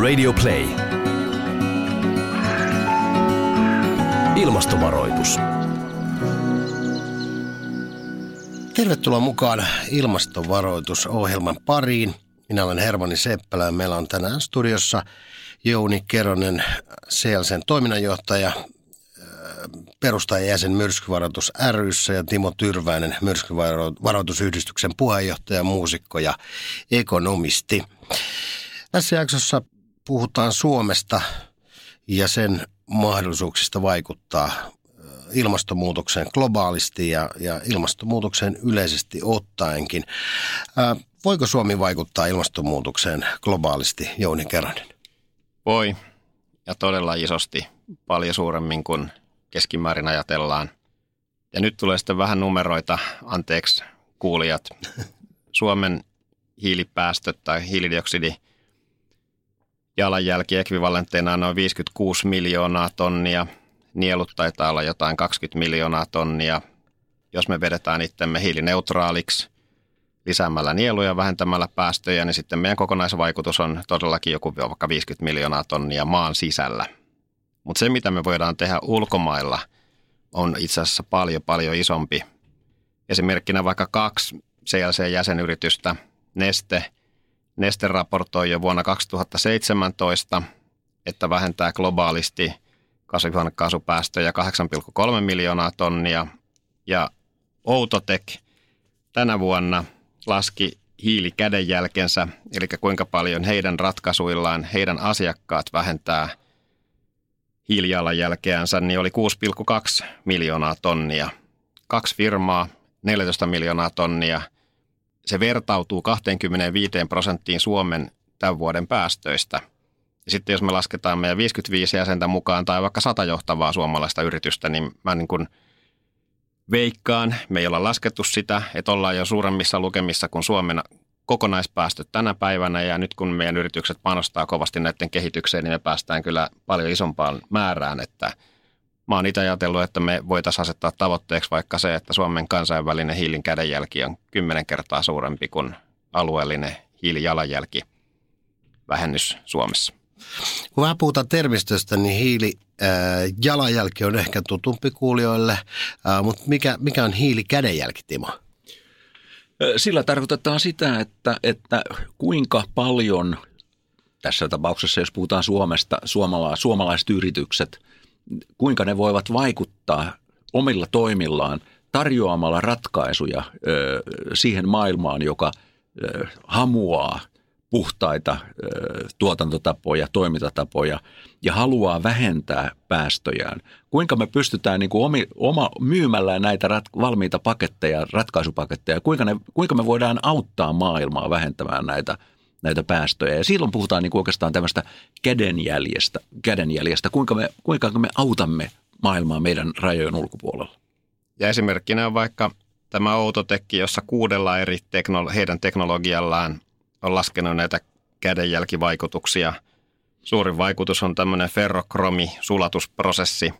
Radio Play. Ilmastovaroitus. Tervetuloa mukaan ilmastovaroitusohjelman pariin. Minä olen Hermanni Seppälä ja meillä on tänään studiossa Jouni Keronen, CLCn toiminnanjohtaja, perustajajäsen Myrskyvaroitus ryssä ja Timo Tyrväinen, Myrskyvaroitusyhdistyksen puheenjohtaja, muusikko ja ekonomisti. Tässä jaksossa puhutaan Suomesta ja sen mahdollisuuksista vaikuttaa ilmastonmuutokseen globaalisti ja, ja ilmastonmuutokseen yleisesti ottaenkin. Ää, voiko Suomi vaikuttaa ilmastonmuutokseen globaalisti, Jouni Keronen? Voi, ja todella isosti, paljon suuremmin kuin keskimäärin ajatellaan. Ja nyt tulee sitten vähän numeroita, anteeksi kuulijat. Suomen hiilipäästöt tai hiilidioksidi jalanjälki ekvivalentteina on noin 56 miljoonaa tonnia. Nielut taitaa olla jotain 20 miljoonaa tonnia. Jos me vedetään itsemme hiilineutraaliksi lisäämällä nieluja vähentämällä päästöjä, niin sitten meidän kokonaisvaikutus on todellakin joku vaikka 50 miljoonaa tonnia maan sisällä – mutta se, mitä me voidaan tehdä ulkomailla, on itse asiassa paljon, paljon isompi. Esimerkkinä vaikka kaksi CLC-jäsenyritystä, Neste, Neste raportoi jo vuonna 2017, että vähentää globaalisti kasvihuonekaasupäästöjä 8,3 miljoonaa tonnia. Ja Outotek tänä vuonna laski hiilikädenjälkensä, eli kuinka paljon heidän ratkaisuillaan heidän asiakkaat vähentää – hiilijalanjälkeänsä, niin oli 6,2 miljoonaa tonnia. Kaksi firmaa, 14 miljoonaa tonnia. Se vertautuu 25 prosenttiin Suomen tämän vuoden päästöistä. Ja sitten jos me lasketaan meidän 55 jäsentä mukaan tai vaikka 100 johtavaa suomalaista yritystä, niin mä niin kuin veikkaan, me ei olla laskettu sitä, että ollaan jo suuremmissa lukemissa kuin Suomen kokonaispäästöt tänä päivänä ja nyt kun meidän yritykset panostaa kovasti näiden kehitykseen, niin me päästään kyllä paljon isompaan määrään, että mä oon itse ajatellut, että me voitaisiin asettaa tavoitteeksi vaikka se, että Suomen kansainvälinen hiilin kädenjälki on kymmenen kertaa suurempi kuin alueellinen hiilijalanjälki vähennys Suomessa. Kun vähän puhutaan termistöstä, niin hiili jalanjälki on ehkä tutumpi kuulijoille, mutta mikä, mikä on hiilikädenjälki, Timo? Sillä tarkoitetaan sitä, että, että kuinka paljon tässä tapauksessa, jos puhutaan Suomesta, suomala, suomalaiset yritykset, kuinka ne voivat vaikuttaa omilla toimillaan tarjoamalla ratkaisuja ö, siihen maailmaan, joka ö, hamuaa puhtaita tuotantotapoja, toimintatapoja ja haluaa vähentää päästöjään. Kuinka me pystytään niin kuin omi, oma, myymällä näitä rat, valmiita paketteja, ratkaisupaketteja, kuinka, ne, kuinka me voidaan auttaa maailmaa vähentämään näitä, näitä päästöjä. Ja silloin puhutaan niin kuin oikeastaan tämmöistä kädenjäljestä, kädenjäljestä kuinka, me, kuinka me autamme maailmaa meidän rajojen ulkopuolella. Ja esimerkkinä on vaikka tämä Outotekki, jossa kuudella eri teknolo- heidän teknologiallaan on laskenut näitä kädenjälkivaikutuksia. Suurin vaikutus on tämmöinen ferrokromi-sulatusprosessi,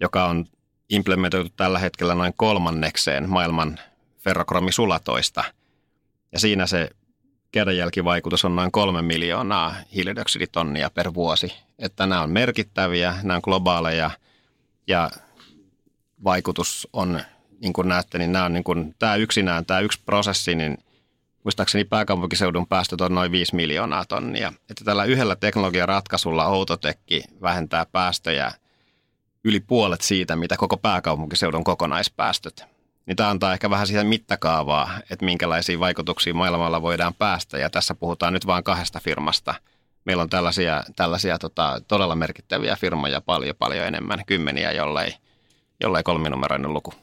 joka on implementoitu tällä hetkellä noin kolmannekseen maailman ferrokromisulatoista. Ja siinä se kädenjälkivaikutus on noin kolme miljoonaa hiilidioksiditonnia per vuosi. Että nämä on merkittäviä, nämä on globaaleja ja vaikutus on, niin kuin näette, niin nämä on niin kuin, tämä yksinään, tämä yksi prosessi, niin muistaakseni pääkaupunkiseudun päästöt on noin 5 miljoonaa tonnia. Että tällä yhdellä teknologiaratkaisulla Outotekki vähentää päästöjä yli puolet siitä, mitä koko pääkaupunkiseudun kokonaispäästöt. Niin tämä antaa ehkä vähän siihen mittakaavaa, että minkälaisia vaikutuksia maailmalla voidaan päästä. Ja tässä puhutaan nyt vain kahdesta firmasta. Meillä on tällaisia, tällaisia tota, todella merkittäviä firmoja paljon, paljon enemmän, kymmeniä, jollei, jollei kolminumeroinen luku.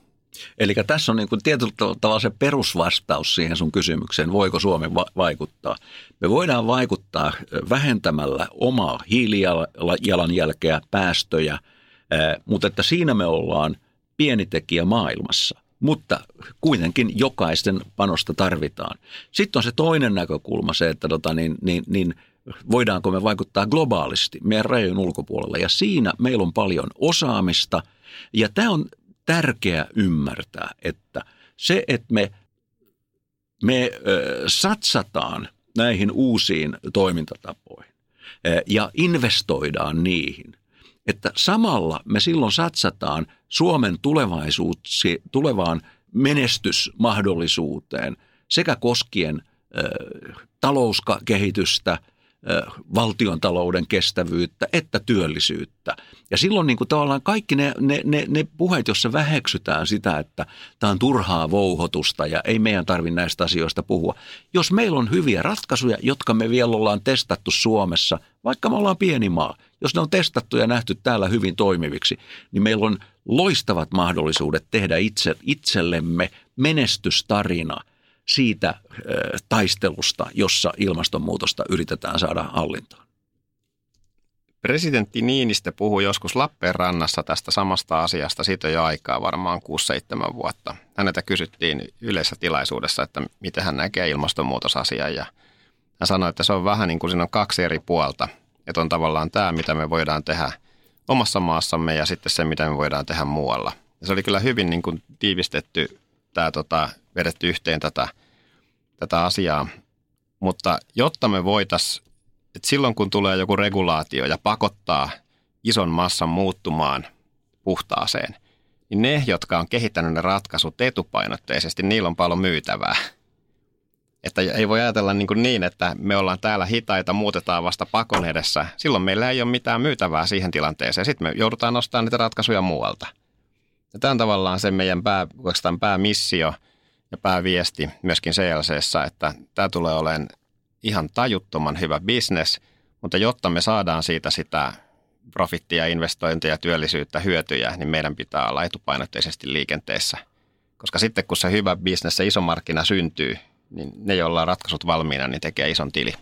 Eli tässä on niin kuin tietyllä tavalla se perusvastaus siihen sun kysymykseen, voiko Suomi va- vaikuttaa. Me voidaan vaikuttaa vähentämällä omaa hiilijalanjälkeä, päästöjä, mutta että siinä me ollaan pieni tekijä maailmassa. Mutta kuitenkin jokaisten panosta tarvitaan. Sitten on se toinen näkökulma, se, että tota, niin, niin, niin voidaanko me vaikuttaa globaalisti meidän rajojen ulkopuolella. Ja siinä meillä on paljon osaamista. Ja tämä on tärkeä ymmärtää, että se, että me, me ö, satsataan näihin uusiin toimintatapoihin, ja investoidaan niihin. Että samalla me silloin satsataan Suomen tulevaan menestysmahdollisuuteen sekä koskien talouskehitystä – valtion talouden kestävyyttä että työllisyyttä. Ja silloin niin kuin tavallaan kaikki ne, ne, ne, ne puheet, joissa väheksytään sitä, että tämä on turhaa vouhotusta ja ei meidän tarvitse näistä asioista puhua. Jos meillä on hyviä ratkaisuja, jotka me vielä ollaan testattu Suomessa, vaikka me ollaan pieni maa, jos ne on testattu ja nähty täällä hyvin toimiviksi, niin meillä on loistavat mahdollisuudet tehdä itse, itsellemme menestystarina – siitä taistelusta, jossa ilmastonmuutosta yritetään saada hallintaan. Presidentti Niinistö puhui joskus Lappeenrannassa tästä samasta asiasta siitä jo aikaa, varmaan 6-7 vuotta. Häneltä kysyttiin yleisessä tilaisuudessa, että miten hän näkee ilmastonmuutosasian ja hän sanoi, että se on vähän niin kuin siinä on kaksi eri puolta. Että on tavallaan tämä, mitä me voidaan tehdä omassa maassamme ja sitten se, mitä me voidaan tehdä muualla. Ja se oli kyllä hyvin niin kuin tiivistetty tämä tota, vedetty yhteen tätä, tätä asiaa. Mutta jotta me voitaisiin, että silloin kun tulee joku regulaatio ja pakottaa ison massan muuttumaan puhtaaseen, niin ne, jotka on kehittänyt ne ratkaisut etupainotteisesti, niillä on paljon myytävää. Että ei voi ajatella niin, niin, että me ollaan täällä hitaita, muutetaan vasta pakon edessä. Silloin meillä ei ole mitään myytävää siihen tilanteeseen. Sitten me joudutaan nostamaan niitä ratkaisuja muualta. Ja tämä on tavallaan se meidän pää, päämissio – ja pääviesti myöskin CLCssä, että tämä tulee olemaan ihan tajuttoman hyvä bisnes, mutta jotta me saadaan siitä sitä profittia, investointeja, työllisyyttä, hyötyjä, niin meidän pitää olla etupainotteisesti liikenteessä. Koska sitten kun se hyvä bisnes, se iso markkina syntyy, niin ne, joilla on ratkaisut valmiina, niin tekee ison tili.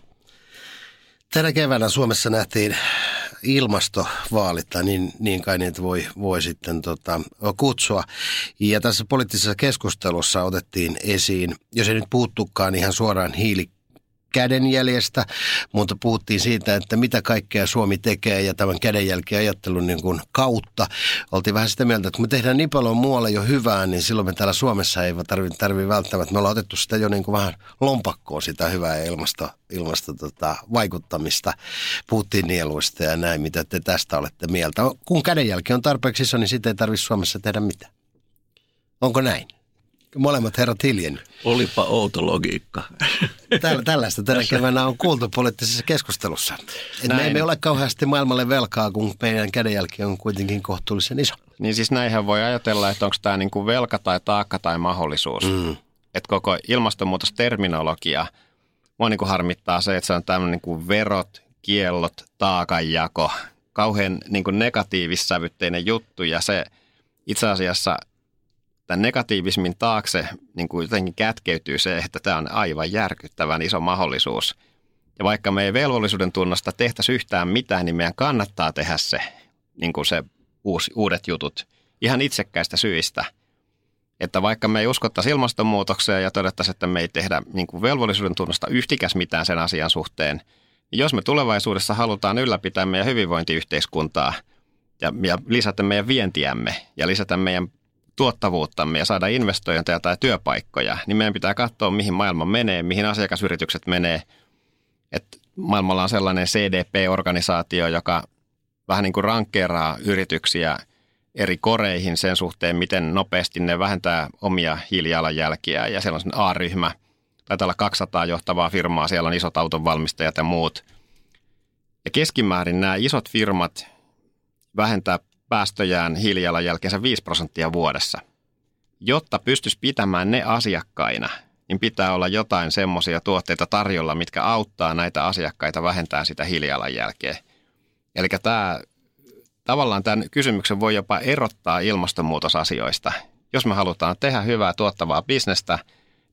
Tänä keväänä Suomessa nähtiin ilmastovaalit, niin, niin kai niitä voi, voi sitten tota, kutsua. Ja tässä poliittisessa keskustelussa otettiin esiin, jos ei nyt puuttukaan ihan suoraan hiili kädenjäljestä, mutta puhuttiin siitä, että mitä kaikkea Suomi tekee ja tämän kädenjälkiajattelun niin kuin kautta. Oltiin vähän sitä mieltä, että kun me tehdään niin paljon muualla jo hyvää, niin silloin me täällä Suomessa ei tarvitse tarvi välttämättä. Me ollaan otettu sitä jo niin kuin vähän lompakkoon sitä hyvää ilmasto, ilmasto tota, vaikuttamista. Puhuttiin nieluista ja näin, mitä te tästä olette mieltä. Kun kädenjälki on tarpeeksi iso, niin sitten ei tarvitse Suomessa tehdä mitään. Onko näin? Molemmat herrat hiljen. Olipa outo logiikka. Tällä, tällaista tänä keväänä on kuultu poliittisessa keskustelussa. Et me emme ole kauheasti maailmalle velkaa, kun meidän kädenjälki on kuitenkin kohtuullisen iso. Niin siis näinhän voi ajatella, että onko tämä niinku velka tai taakka tai mahdollisuus. Mm. Että koko ilmastonmuutosterminologia, mua niinku harmittaa se, että se on tämmöinen niinku verot, kiellot, taakanjako, kauhean niinku negatiivissävytteinen juttu ja se itse asiassa – tämän negatiivismin taakse niin kuin jotenkin kätkeytyy se, että tämä on aivan järkyttävän iso mahdollisuus. Ja vaikka me ei velvollisuuden tunnosta tehtäisi yhtään mitään, niin meidän kannattaa tehdä se, niin kuin se uusi, uudet jutut ihan itsekkäistä syistä. Että vaikka me ei uskottaisi ilmastonmuutokseen ja todettaisiin, että me ei tehdä niin kuin velvollisuuden tunnosta yhtikäs mitään sen asian suhteen, niin jos me tulevaisuudessa halutaan ylläpitää meidän hyvinvointiyhteiskuntaa ja, ja lisätä meidän vientiämme ja lisätä meidän tuottavuuttamme ja saada investointeja tai työpaikkoja, niin meidän pitää katsoa, mihin maailma menee, mihin asiakasyritykset menee. Et maailmalla on sellainen CDP-organisaatio, joka vähän niin kuin rankkeeraa yrityksiä eri koreihin sen suhteen, miten nopeasti ne vähentää omia hiilijalanjälkiä. Ja siellä on A-ryhmä, taitaa olla 200 johtavaa firmaa, siellä on isot autonvalmistajat ja muut. Ja keskimäärin nämä isot firmat vähentää päästöjään hiilijalanjälkeensä 5 prosenttia vuodessa. Jotta pystyisi pitämään ne asiakkaina, niin pitää olla jotain semmoisia tuotteita tarjolla, mitkä auttaa näitä asiakkaita vähentämään sitä hiilijalanjälkeä. Eli tämä, tavallaan tämän kysymyksen voi jopa erottaa ilmastonmuutosasioista. Jos me halutaan tehdä hyvää tuottavaa bisnestä,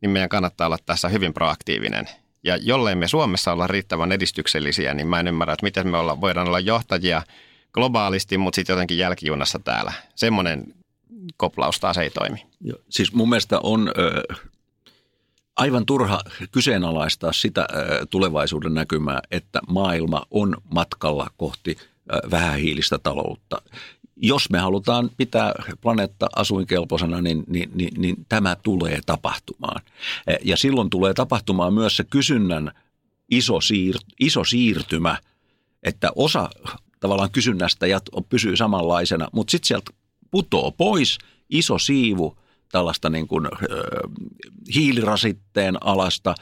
niin meidän kannattaa olla tässä hyvin proaktiivinen. Ja jollei me Suomessa olla riittävän edistyksellisiä, niin mä en ymmärrä, että miten me olla, voidaan olla johtajia – globaalisti, mutta sitten jotenkin jälkijunassa täällä. Semmoinen koplaus taas ei toimi. Jo, siis mun mielestä on ö, aivan turha kyseenalaistaa sitä ö, tulevaisuuden näkymää, että maailma on matkalla kohti ö, vähähiilistä taloutta. Jos me halutaan pitää planeetta asuinkelpoisena, niin, niin, niin, niin tämä tulee tapahtumaan. Ja silloin tulee tapahtumaan myös se kysynnän iso, siir, iso siirtymä – että osa tavallaan kysynnästä jat- pysyy samanlaisena, mutta sitten sieltä putoo pois iso siivu tällaista niin kuin, äh, hiilirasitteen alasta äh,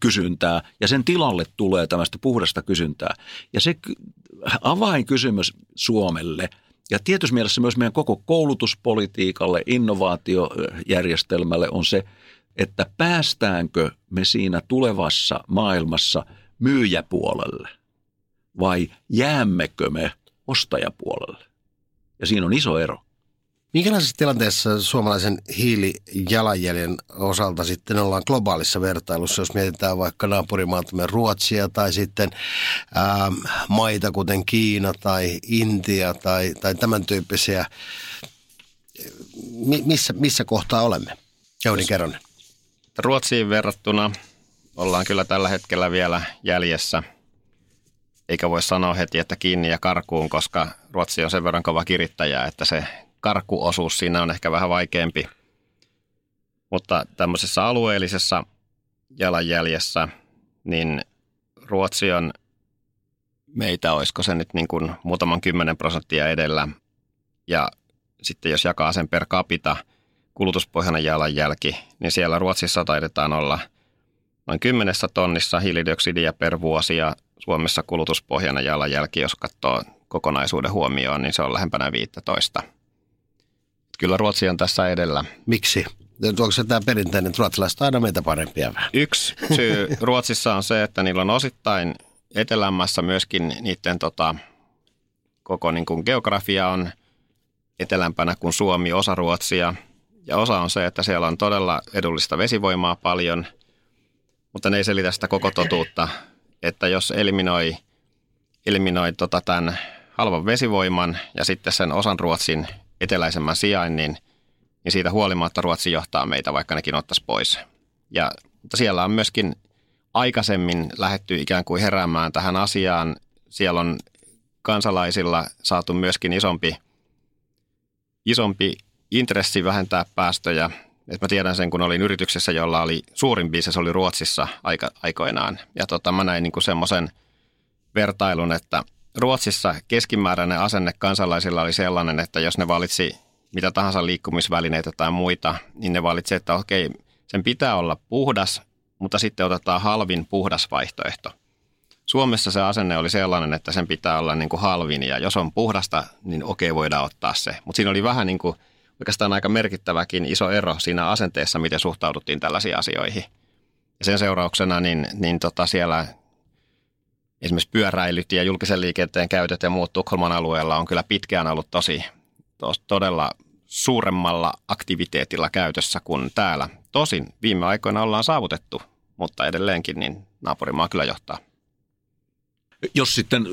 kysyntää ja sen tilalle tulee tämmöistä puhdasta kysyntää. Ja se avainkysymys Suomelle ja tietyssä mielessä myös meidän koko koulutuspolitiikalle, innovaatiojärjestelmälle on se, että päästäänkö me siinä tulevassa maailmassa myyjäpuolelle vai jäämmekö me ostajapuolelle. Ja siinä on iso ero. Minkälaisessa tilanteessa suomalaisen hiilijalanjäljen osalta sitten ollaan globaalissa vertailussa, jos mietitään vaikka naapurimaatamme Ruotsia tai sitten ää, maita kuten Kiina tai Intia tai, tai tämän tyyppisiä, missä, missä kohtaa olemme? Jouni Keronen. Ruotsiin verrattuna ollaan kyllä tällä hetkellä vielä jäljessä, eikä voi sanoa heti, että kiinni ja karkuun, koska Ruotsi on sen verran kova kirittäjä, että se karkkuosuus siinä on ehkä vähän vaikeampi. Mutta tämmöisessä alueellisessa jalanjäljessä, niin Ruotsi on meitä, olisiko se nyt niin kuin muutaman kymmenen prosenttia edellä. Ja sitten jos jakaa sen per capita kulutuspohjainen jalanjälki, niin siellä Ruotsissa taidetaan olla noin kymmenessä tonnissa hiilidioksidia per vuosi ja Suomessa kulutuspohjainen jalanjälki, jos katsoo kokonaisuuden huomioon, niin se on lähempänä 15. Kyllä Ruotsi on tässä edellä. Miksi? Onko se tämä perinteinen, että ruotsalaiset aina meitä parempia vähän? Yksi syy Ruotsissa on se, että niillä on osittain etelämässä myöskin niiden tota, koko niin kuin geografia on etelämpänä kuin Suomi, osa Ruotsia. Ja osa on se, että siellä on todella edullista vesivoimaa paljon, mutta ne ei selitä sitä koko totuutta, että jos eliminoi, eliminoi tota tämän halvan vesivoiman ja sitten sen osan Ruotsin eteläisemmän sijainnin, niin siitä huolimatta Ruotsi johtaa meitä, vaikka nekin ottaisi pois. Ja, mutta siellä on myöskin aikaisemmin lähetty ikään kuin heräämään tähän asiaan. Siellä on kansalaisilla saatu myöskin isompi, isompi intressi vähentää päästöjä. Et mä tiedän sen, kun olin yrityksessä, jolla oli suurin bisnes oli Ruotsissa aika, aikoinaan. Ja tota, mä näin niin semmoisen vertailun, että Ruotsissa keskimääräinen asenne kansalaisilla oli sellainen, että jos ne valitsi mitä tahansa liikkumisvälineitä tai muita, niin ne valitsi, että okei, sen pitää olla puhdas, mutta sitten otetaan halvin puhdas vaihtoehto. Suomessa se asenne oli sellainen, että sen pitää olla niin kuin halvin ja jos on puhdasta, niin okei voidaan ottaa se. Mutta siinä oli vähän niin kuin oikeastaan aika merkittäväkin iso ero siinä asenteessa, miten suhtauduttiin tällaisiin asioihin. Ja sen seurauksena niin, niin tota siellä esimerkiksi pyöräilyt ja julkisen liikenteen käytöt ja muut Tukholman alueella on kyllä pitkään ollut tosi tos, todella suuremmalla aktiviteetilla käytössä kuin täällä. Tosin viime aikoina ollaan saavutettu, mutta edelleenkin niin naapurimaa kyllä johtaa. Jos sitten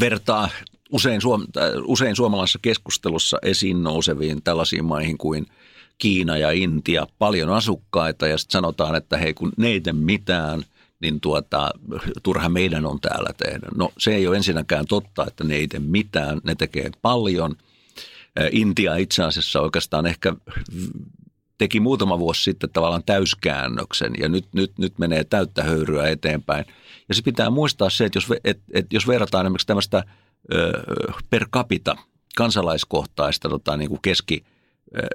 vertaa usein, suom- usein suomalaisessa keskustelussa esiin nouseviin tällaisiin maihin kuin Kiina ja Intia, paljon asukkaita ja sitten sanotaan, että hei kun ne ei mitään – niin tuota, turha meidän on täällä tehdä. No se ei ole ensinnäkään totta, että ne ei tee mitään, ne tekee paljon. Intia itse asiassa oikeastaan ehkä teki muutama vuosi sitten tavallaan täyskäännöksen ja nyt, nyt, nyt menee täyttä höyryä eteenpäin. Ja se pitää muistaa se, että jos, et, et jos verrataan esimerkiksi tämmöistä per capita kansalaiskohtaista tota, niin kuin keski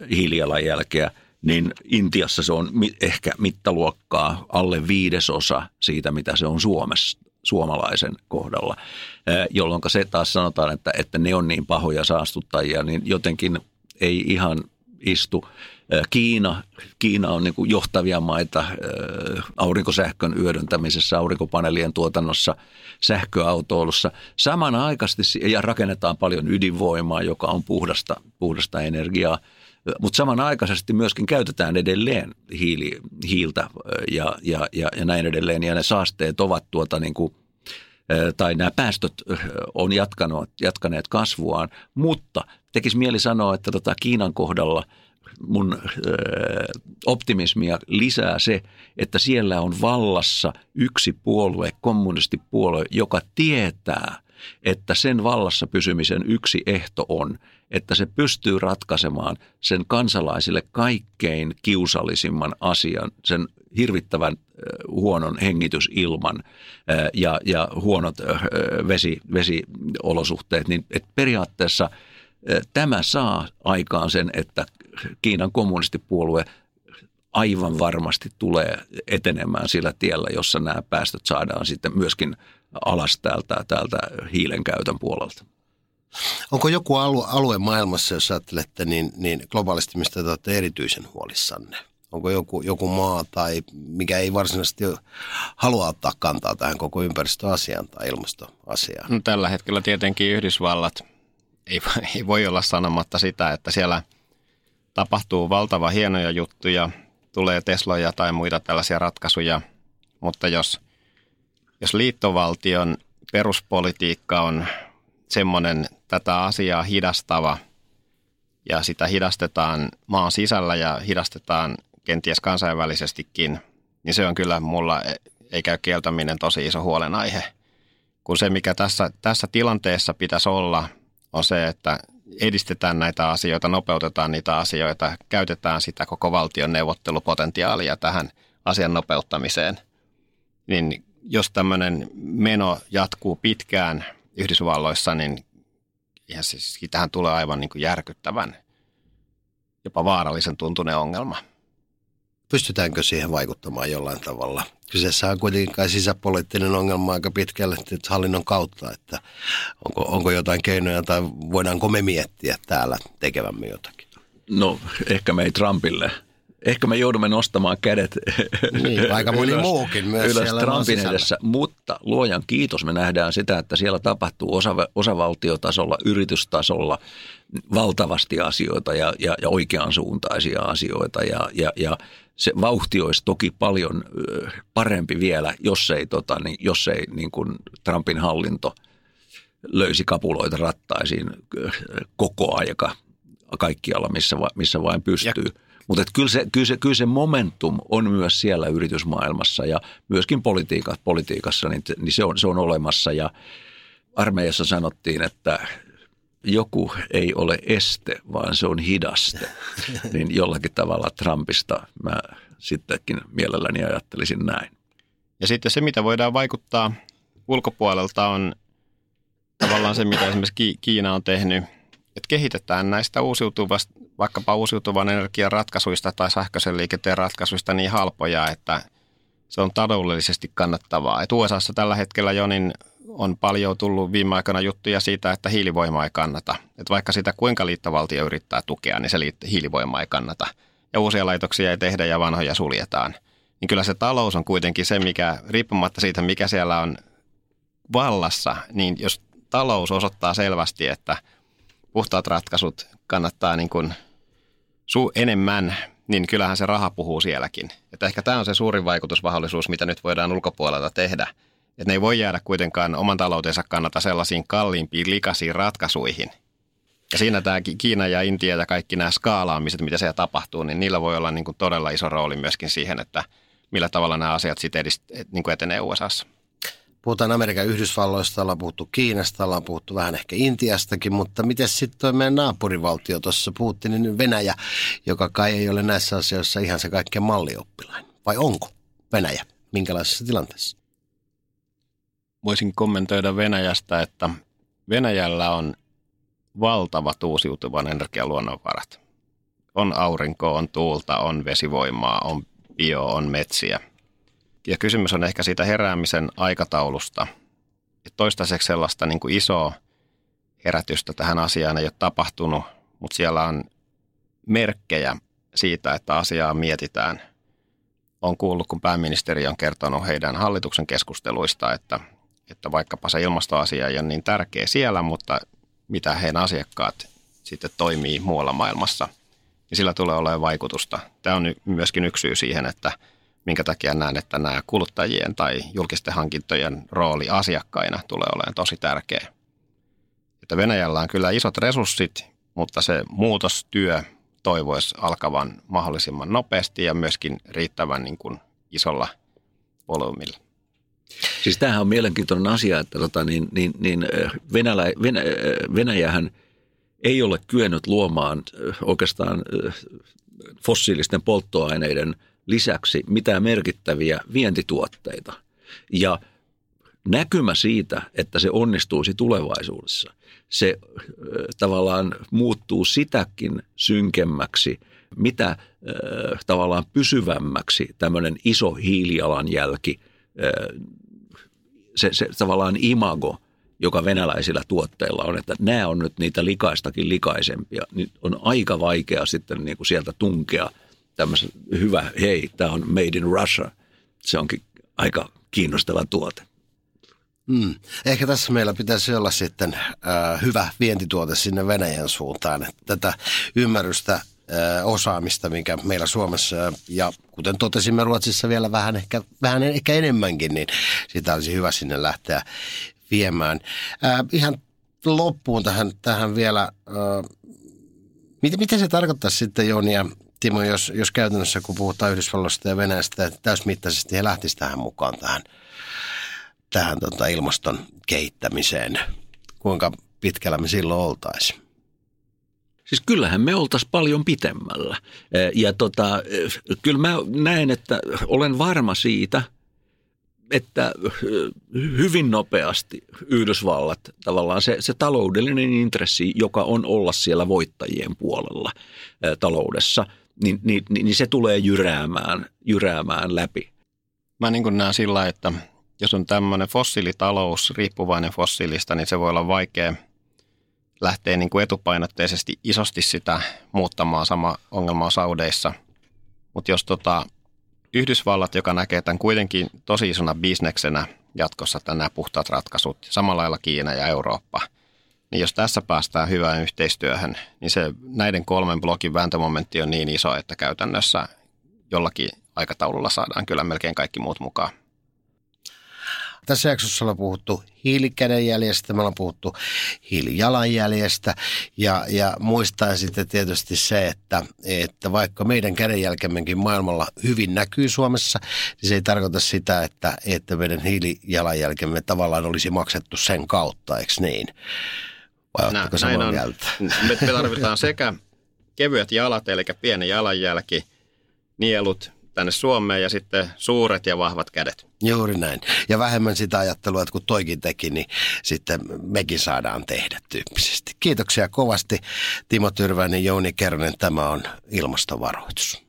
hiilijalanjälkeä – niin Intiassa se on ehkä mittaluokkaa alle viidesosa siitä, mitä se on Suomessa, suomalaisen kohdalla, jolloin se taas sanotaan, että, että ne on niin pahoja saastuttajia, niin jotenkin ei ihan istu. Kiina, Kiina on niin johtavia maita aurinkosähkön hyödyntämisessä, aurinkopaneelien tuotannossa, sähköautoilussa. Samanaikaisesti ja rakennetaan paljon ydinvoimaa, joka on puhdasta, puhdasta energiaa – mutta samanaikaisesti myöskin käytetään edelleen hiili, hiiltä ja, ja, ja, ja näin edelleen. Ja ne saasteet ovat tuota niin kuin, tai nämä päästöt on jatkanut, jatkaneet kasvuaan, mutta tekisi mieli sanoa, että tota Kiinan kohdalla mun optimismia lisää se, että siellä on vallassa yksi puolue, kommunistipuolue, joka tietää, että sen vallassa pysymisen yksi ehto on – että se pystyy ratkaisemaan sen kansalaisille kaikkein kiusallisimman asian, sen hirvittävän huonon hengitysilman ja, ja huonot vesi, vesiolosuhteet, niin että periaatteessa tämä saa aikaan sen, että Kiinan kommunistipuolue aivan varmasti tulee etenemään sillä tiellä, jossa nämä päästöt saadaan sitten myöskin alas täältä, täältä hiilen käytön puolelta. Onko joku alue, alue maailmassa, jos ajattelette, niin, niin globaalisti, mistä te olette erityisen huolissanne? Onko joku, joku maa tai mikä ei varsinaisesti halua ottaa kantaa tähän koko ympäristöasiaan tai ilmastoasiaan? No, tällä hetkellä tietenkin Yhdysvallat ei, ei voi olla sanomatta sitä, että siellä tapahtuu valtava hienoja juttuja, tulee Tesloja tai muita tällaisia ratkaisuja, mutta jos, jos liittovaltion peruspolitiikka on semmoinen tätä asiaa hidastava ja sitä hidastetaan maan sisällä ja hidastetaan kenties kansainvälisestikin, niin se on kyllä mulla, ei käy kieltäminen, tosi iso huolenaihe. Kun se, mikä tässä, tässä tilanteessa pitäisi olla, on se, että edistetään näitä asioita, nopeutetaan niitä asioita, käytetään sitä koko valtion neuvottelupotentiaalia tähän asian nopeuttamiseen. Niin jos tämmöinen meno jatkuu pitkään Yhdysvalloissa, niin ihan siis, tähän tulee aivan niin kuin järkyttävän, jopa vaarallisen tuntunen ongelma. Pystytäänkö siihen vaikuttamaan jollain tavalla? Kyseessä on kuitenkin kai sisäpoliittinen ongelma aika pitkälle hallinnon kautta, että onko, onko jotain keinoja tai voidaanko me miettiä täällä tekevämme jotakin? No ehkä me ei Trumpille ehkä me joudumme nostamaan kädet niin, aika moni ylös, muukin myös ylös Trumpin edessä, mutta luojan kiitos me nähdään sitä, että siellä tapahtuu osa, osavaltiotasolla, yritystasolla valtavasti asioita ja, ja, ja oikean suuntaisia asioita ja, ja, ja se vauhti olisi toki paljon parempi vielä, jos ei, tota, niin, jos ei niin kuin Trumpin hallinto löysi kapuloita rattaisiin koko aika kaikkialla, missä, missä vain pystyy. Ja mutta kyllä se, kyllä, se, kyllä se momentum on myös siellä yritysmaailmassa ja myöskin politiikassa, politiikassa niin, niin se, on, se on olemassa. Ja armeijassa sanottiin, että joku ei ole este, vaan se on hidaste. Niin jollakin tavalla Trumpista mä sittenkin mielelläni ajattelisin näin. Ja sitten se, mitä voidaan vaikuttaa ulkopuolelta on tavallaan se, mitä esimerkiksi Kiina on tehnyt, että kehitetään näistä uusiutuvasta vaikkapa uusiutuvan energian ratkaisuista tai sähköisen liikenteen ratkaisuista niin halpoja, että se on taloudellisesti kannattavaa. Et USAssa tällä hetkellä jo niin on paljon tullut viime aikoina juttuja siitä, että hiilivoima ei kannata. Et vaikka sitä kuinka liittovaltio yrittää tukea, niin se hiilivoima ei kannata. Ja uusia laitoksia ei tehdä ja vanhoja suljetaan. Niin kyllä se talous on kuitenkin se, mikä riippumatta siitä, mikä siellä on vallassa, niin jos talous osoittaa selvästi, että puhtaat ratkaisut kannattaa niin kuin su- enemmän, niin kyllähän se raha puhuu sielläkin. Että ehkä tämä on se suurin vaikutusmahdollisuus, mitä nyt voidaan ulkopuolelta tehdä. Että ne ei voi jäädä kuitenkaan oman taloutensa kannalta sellaisiin kalliimpiin, likaisiin ratkaisuihin. Ja siinä tämä Kiina ja Intia ja kaikki nämä skaalaamiset, mitä siellä tapahtuu, niin niillä voi olla niin kuin todella iso rooli myöskin siihen, että millä tavalla nämä asiat sitten edist- niin etenee USAssa. Puhutaan Amerikan Yhdysvalloista, ollaan puhuttu Kiinasta, ollaan puhuttu vähän ehkä Intiastakin, mutta miten sitten tuo meidän naapurivaltio tuossa puhuttiin, niin Venäjä, joka kai ei ole näissä asioissa ihan se kaikkein mallioppilain. Vai onko Venäjä? Minkälaisessa tilanteessa? Voisin kommentoida Venäjästä, että Venäjällä on valtavat uusiutuvan energian luonnonvarat. On aurinkoa, on tuulta, on vesivoimaa, on bio, on metsiä – ja kysymys on ehkä siitä heräämisen aikataulusta. Et toistaiseksi sellaista niin kuin isoa herätystä tähän asiaan ei ole tapahtunut, mutta siellä on merkkejä siitä, että asiaa mietitään. On kuullut, kun pääministeri on kertonut heidän hallituksen keskusteluista, että, että vaikkapa se ilmastoasia ei ole niin tärkeä siellä, mutta mitä heidän asiakkaat sitten toimii muualla maailmassa, niin sillä tulee olemaan vaikutusta. Tämä on myöskin yksi syy siihen, että – minkä takia näen, että nämä kuluttajien tai julkisten hankintojen rooli asiakkaina tulee olemaan tosi tärkeä. Että Venäjällä on kyllä isot resurssit, mutta se muutostyö toivoisi alkavan mahdollisimman nopeasti ja myöskin riittävän niin kuin isolla volyymilla. Siis tämähän on mielenkiintoinen asia, että tota, niin, niin, niin Venälä, Venä, Venäjähän ei ole kyennyt luomaan oikeastaan fossiilisten polttoaineiden lisäksi mitään merkittäviä vientituotteita. Ja näkymä siitä, että se onnistuisi tulevaisuudessa, se tavallaan muuttuu sitäkin synkemmäksi, mitä tavallaan pysyvämmäksi tämmöinen iso hiilijalanjälki, se, se tavallaan imago, joka venäläisillä tuotteilla on, että nämä on nyt niitä likaistakin likaisempia, niin on aika vaikea sitten niin kuin sieltä tunkea tämmöisen hyvä, hei, tämä on made in Russia. Se onkin aika kiinnostava tuote. Mm. Ehkä tässä meillä pitäisi olla sitten äh, hyvä vientituote sinne Venäjän suuntaan. Että tätä ymmärrystä, osaamista, mikä meillä Suomessa ja kuten totesimme Ruotsissa vielä vähän ehkä, vähän ehkä enemmänkin, niin sitä olisi hyvä sinne lähteä viemään. Äh, ihan loppuun tähän, tähän vielä, äh, miten, miten se tarkoittaa sitten Joni ja Timo, jos, jos käytännössä kun puhutaan Yhdysvalloista ja Venäjästä, että täysmittaisesti he lähtisivät tähän mukaan tähän – tähän tota, ilmaston kehittämiseen? Kuinka pitkällä me silloin oltaisiin? Siis kyllähän me oltaisiin paljon pitemmällä. E, ja tota, e, kyllä mä näen, että olen varma siitä, että e, hyvin nopeasti Yhdysvallat, tavallaan se, se taloudellinen intressi, joka on olla siellä voittajien puolella taloudessa, niin, niin, niin se tulee jyräämään, jyräämään läpi. Mä niin näen sillä, että jos on tämmöinen fossiilitalous riippuvainen fossiilista, niin se voi olla vaikea lähteä niin kuin etupainotteisesti isosti sitä muuttamaan. Sama ongelma on Saudeissa. Mutta jos tota, Yhdysvallat, joka näkee tämän kuitenkin tosi isona bisneksenä jatkossa nämä puhtaat ratkaisut, samalla lailla Kiina ja Eurooppa, niin jos tässä päästään hyvään yhteistyöhön, niin se näiden kolmen blokin vääntömomentti on niin iso, että käytännössä jollakin aikataululla saadaan kyllä melkein kaikki muut mukaan. Tässä jaksossa ollaan puhuttu hiilikädenjäljestä, me ollaan puhuttu hiilijalanjäljestä ja, ja muistaa sitten tietysti se, että, että vaikka meidän kädenjälkemmekin maailmalla hyvin näkyy Suomessa, niin se ei tarkoita sitä, että, että meidän hiilijalanjälkemme tavallaan olisi maksettu sen kautta, eikö niin? Vai oletteko samaa mieltä? Me, me tarvitaan sekä kevyet jalat, eli pieni jalanjälki, nielut, tänne Suomeen ja sitten suuret ja vahvat kädet. Juuri näin. Ja vähemmän sitä ajattelua, että kun toikin teki, niin sitten mekin saadaan tehdä tyyppisesti. Kiitoksia kovasti Timo Tyrväinen, Jouni Kernen. Tämä on ilmastovaroitus.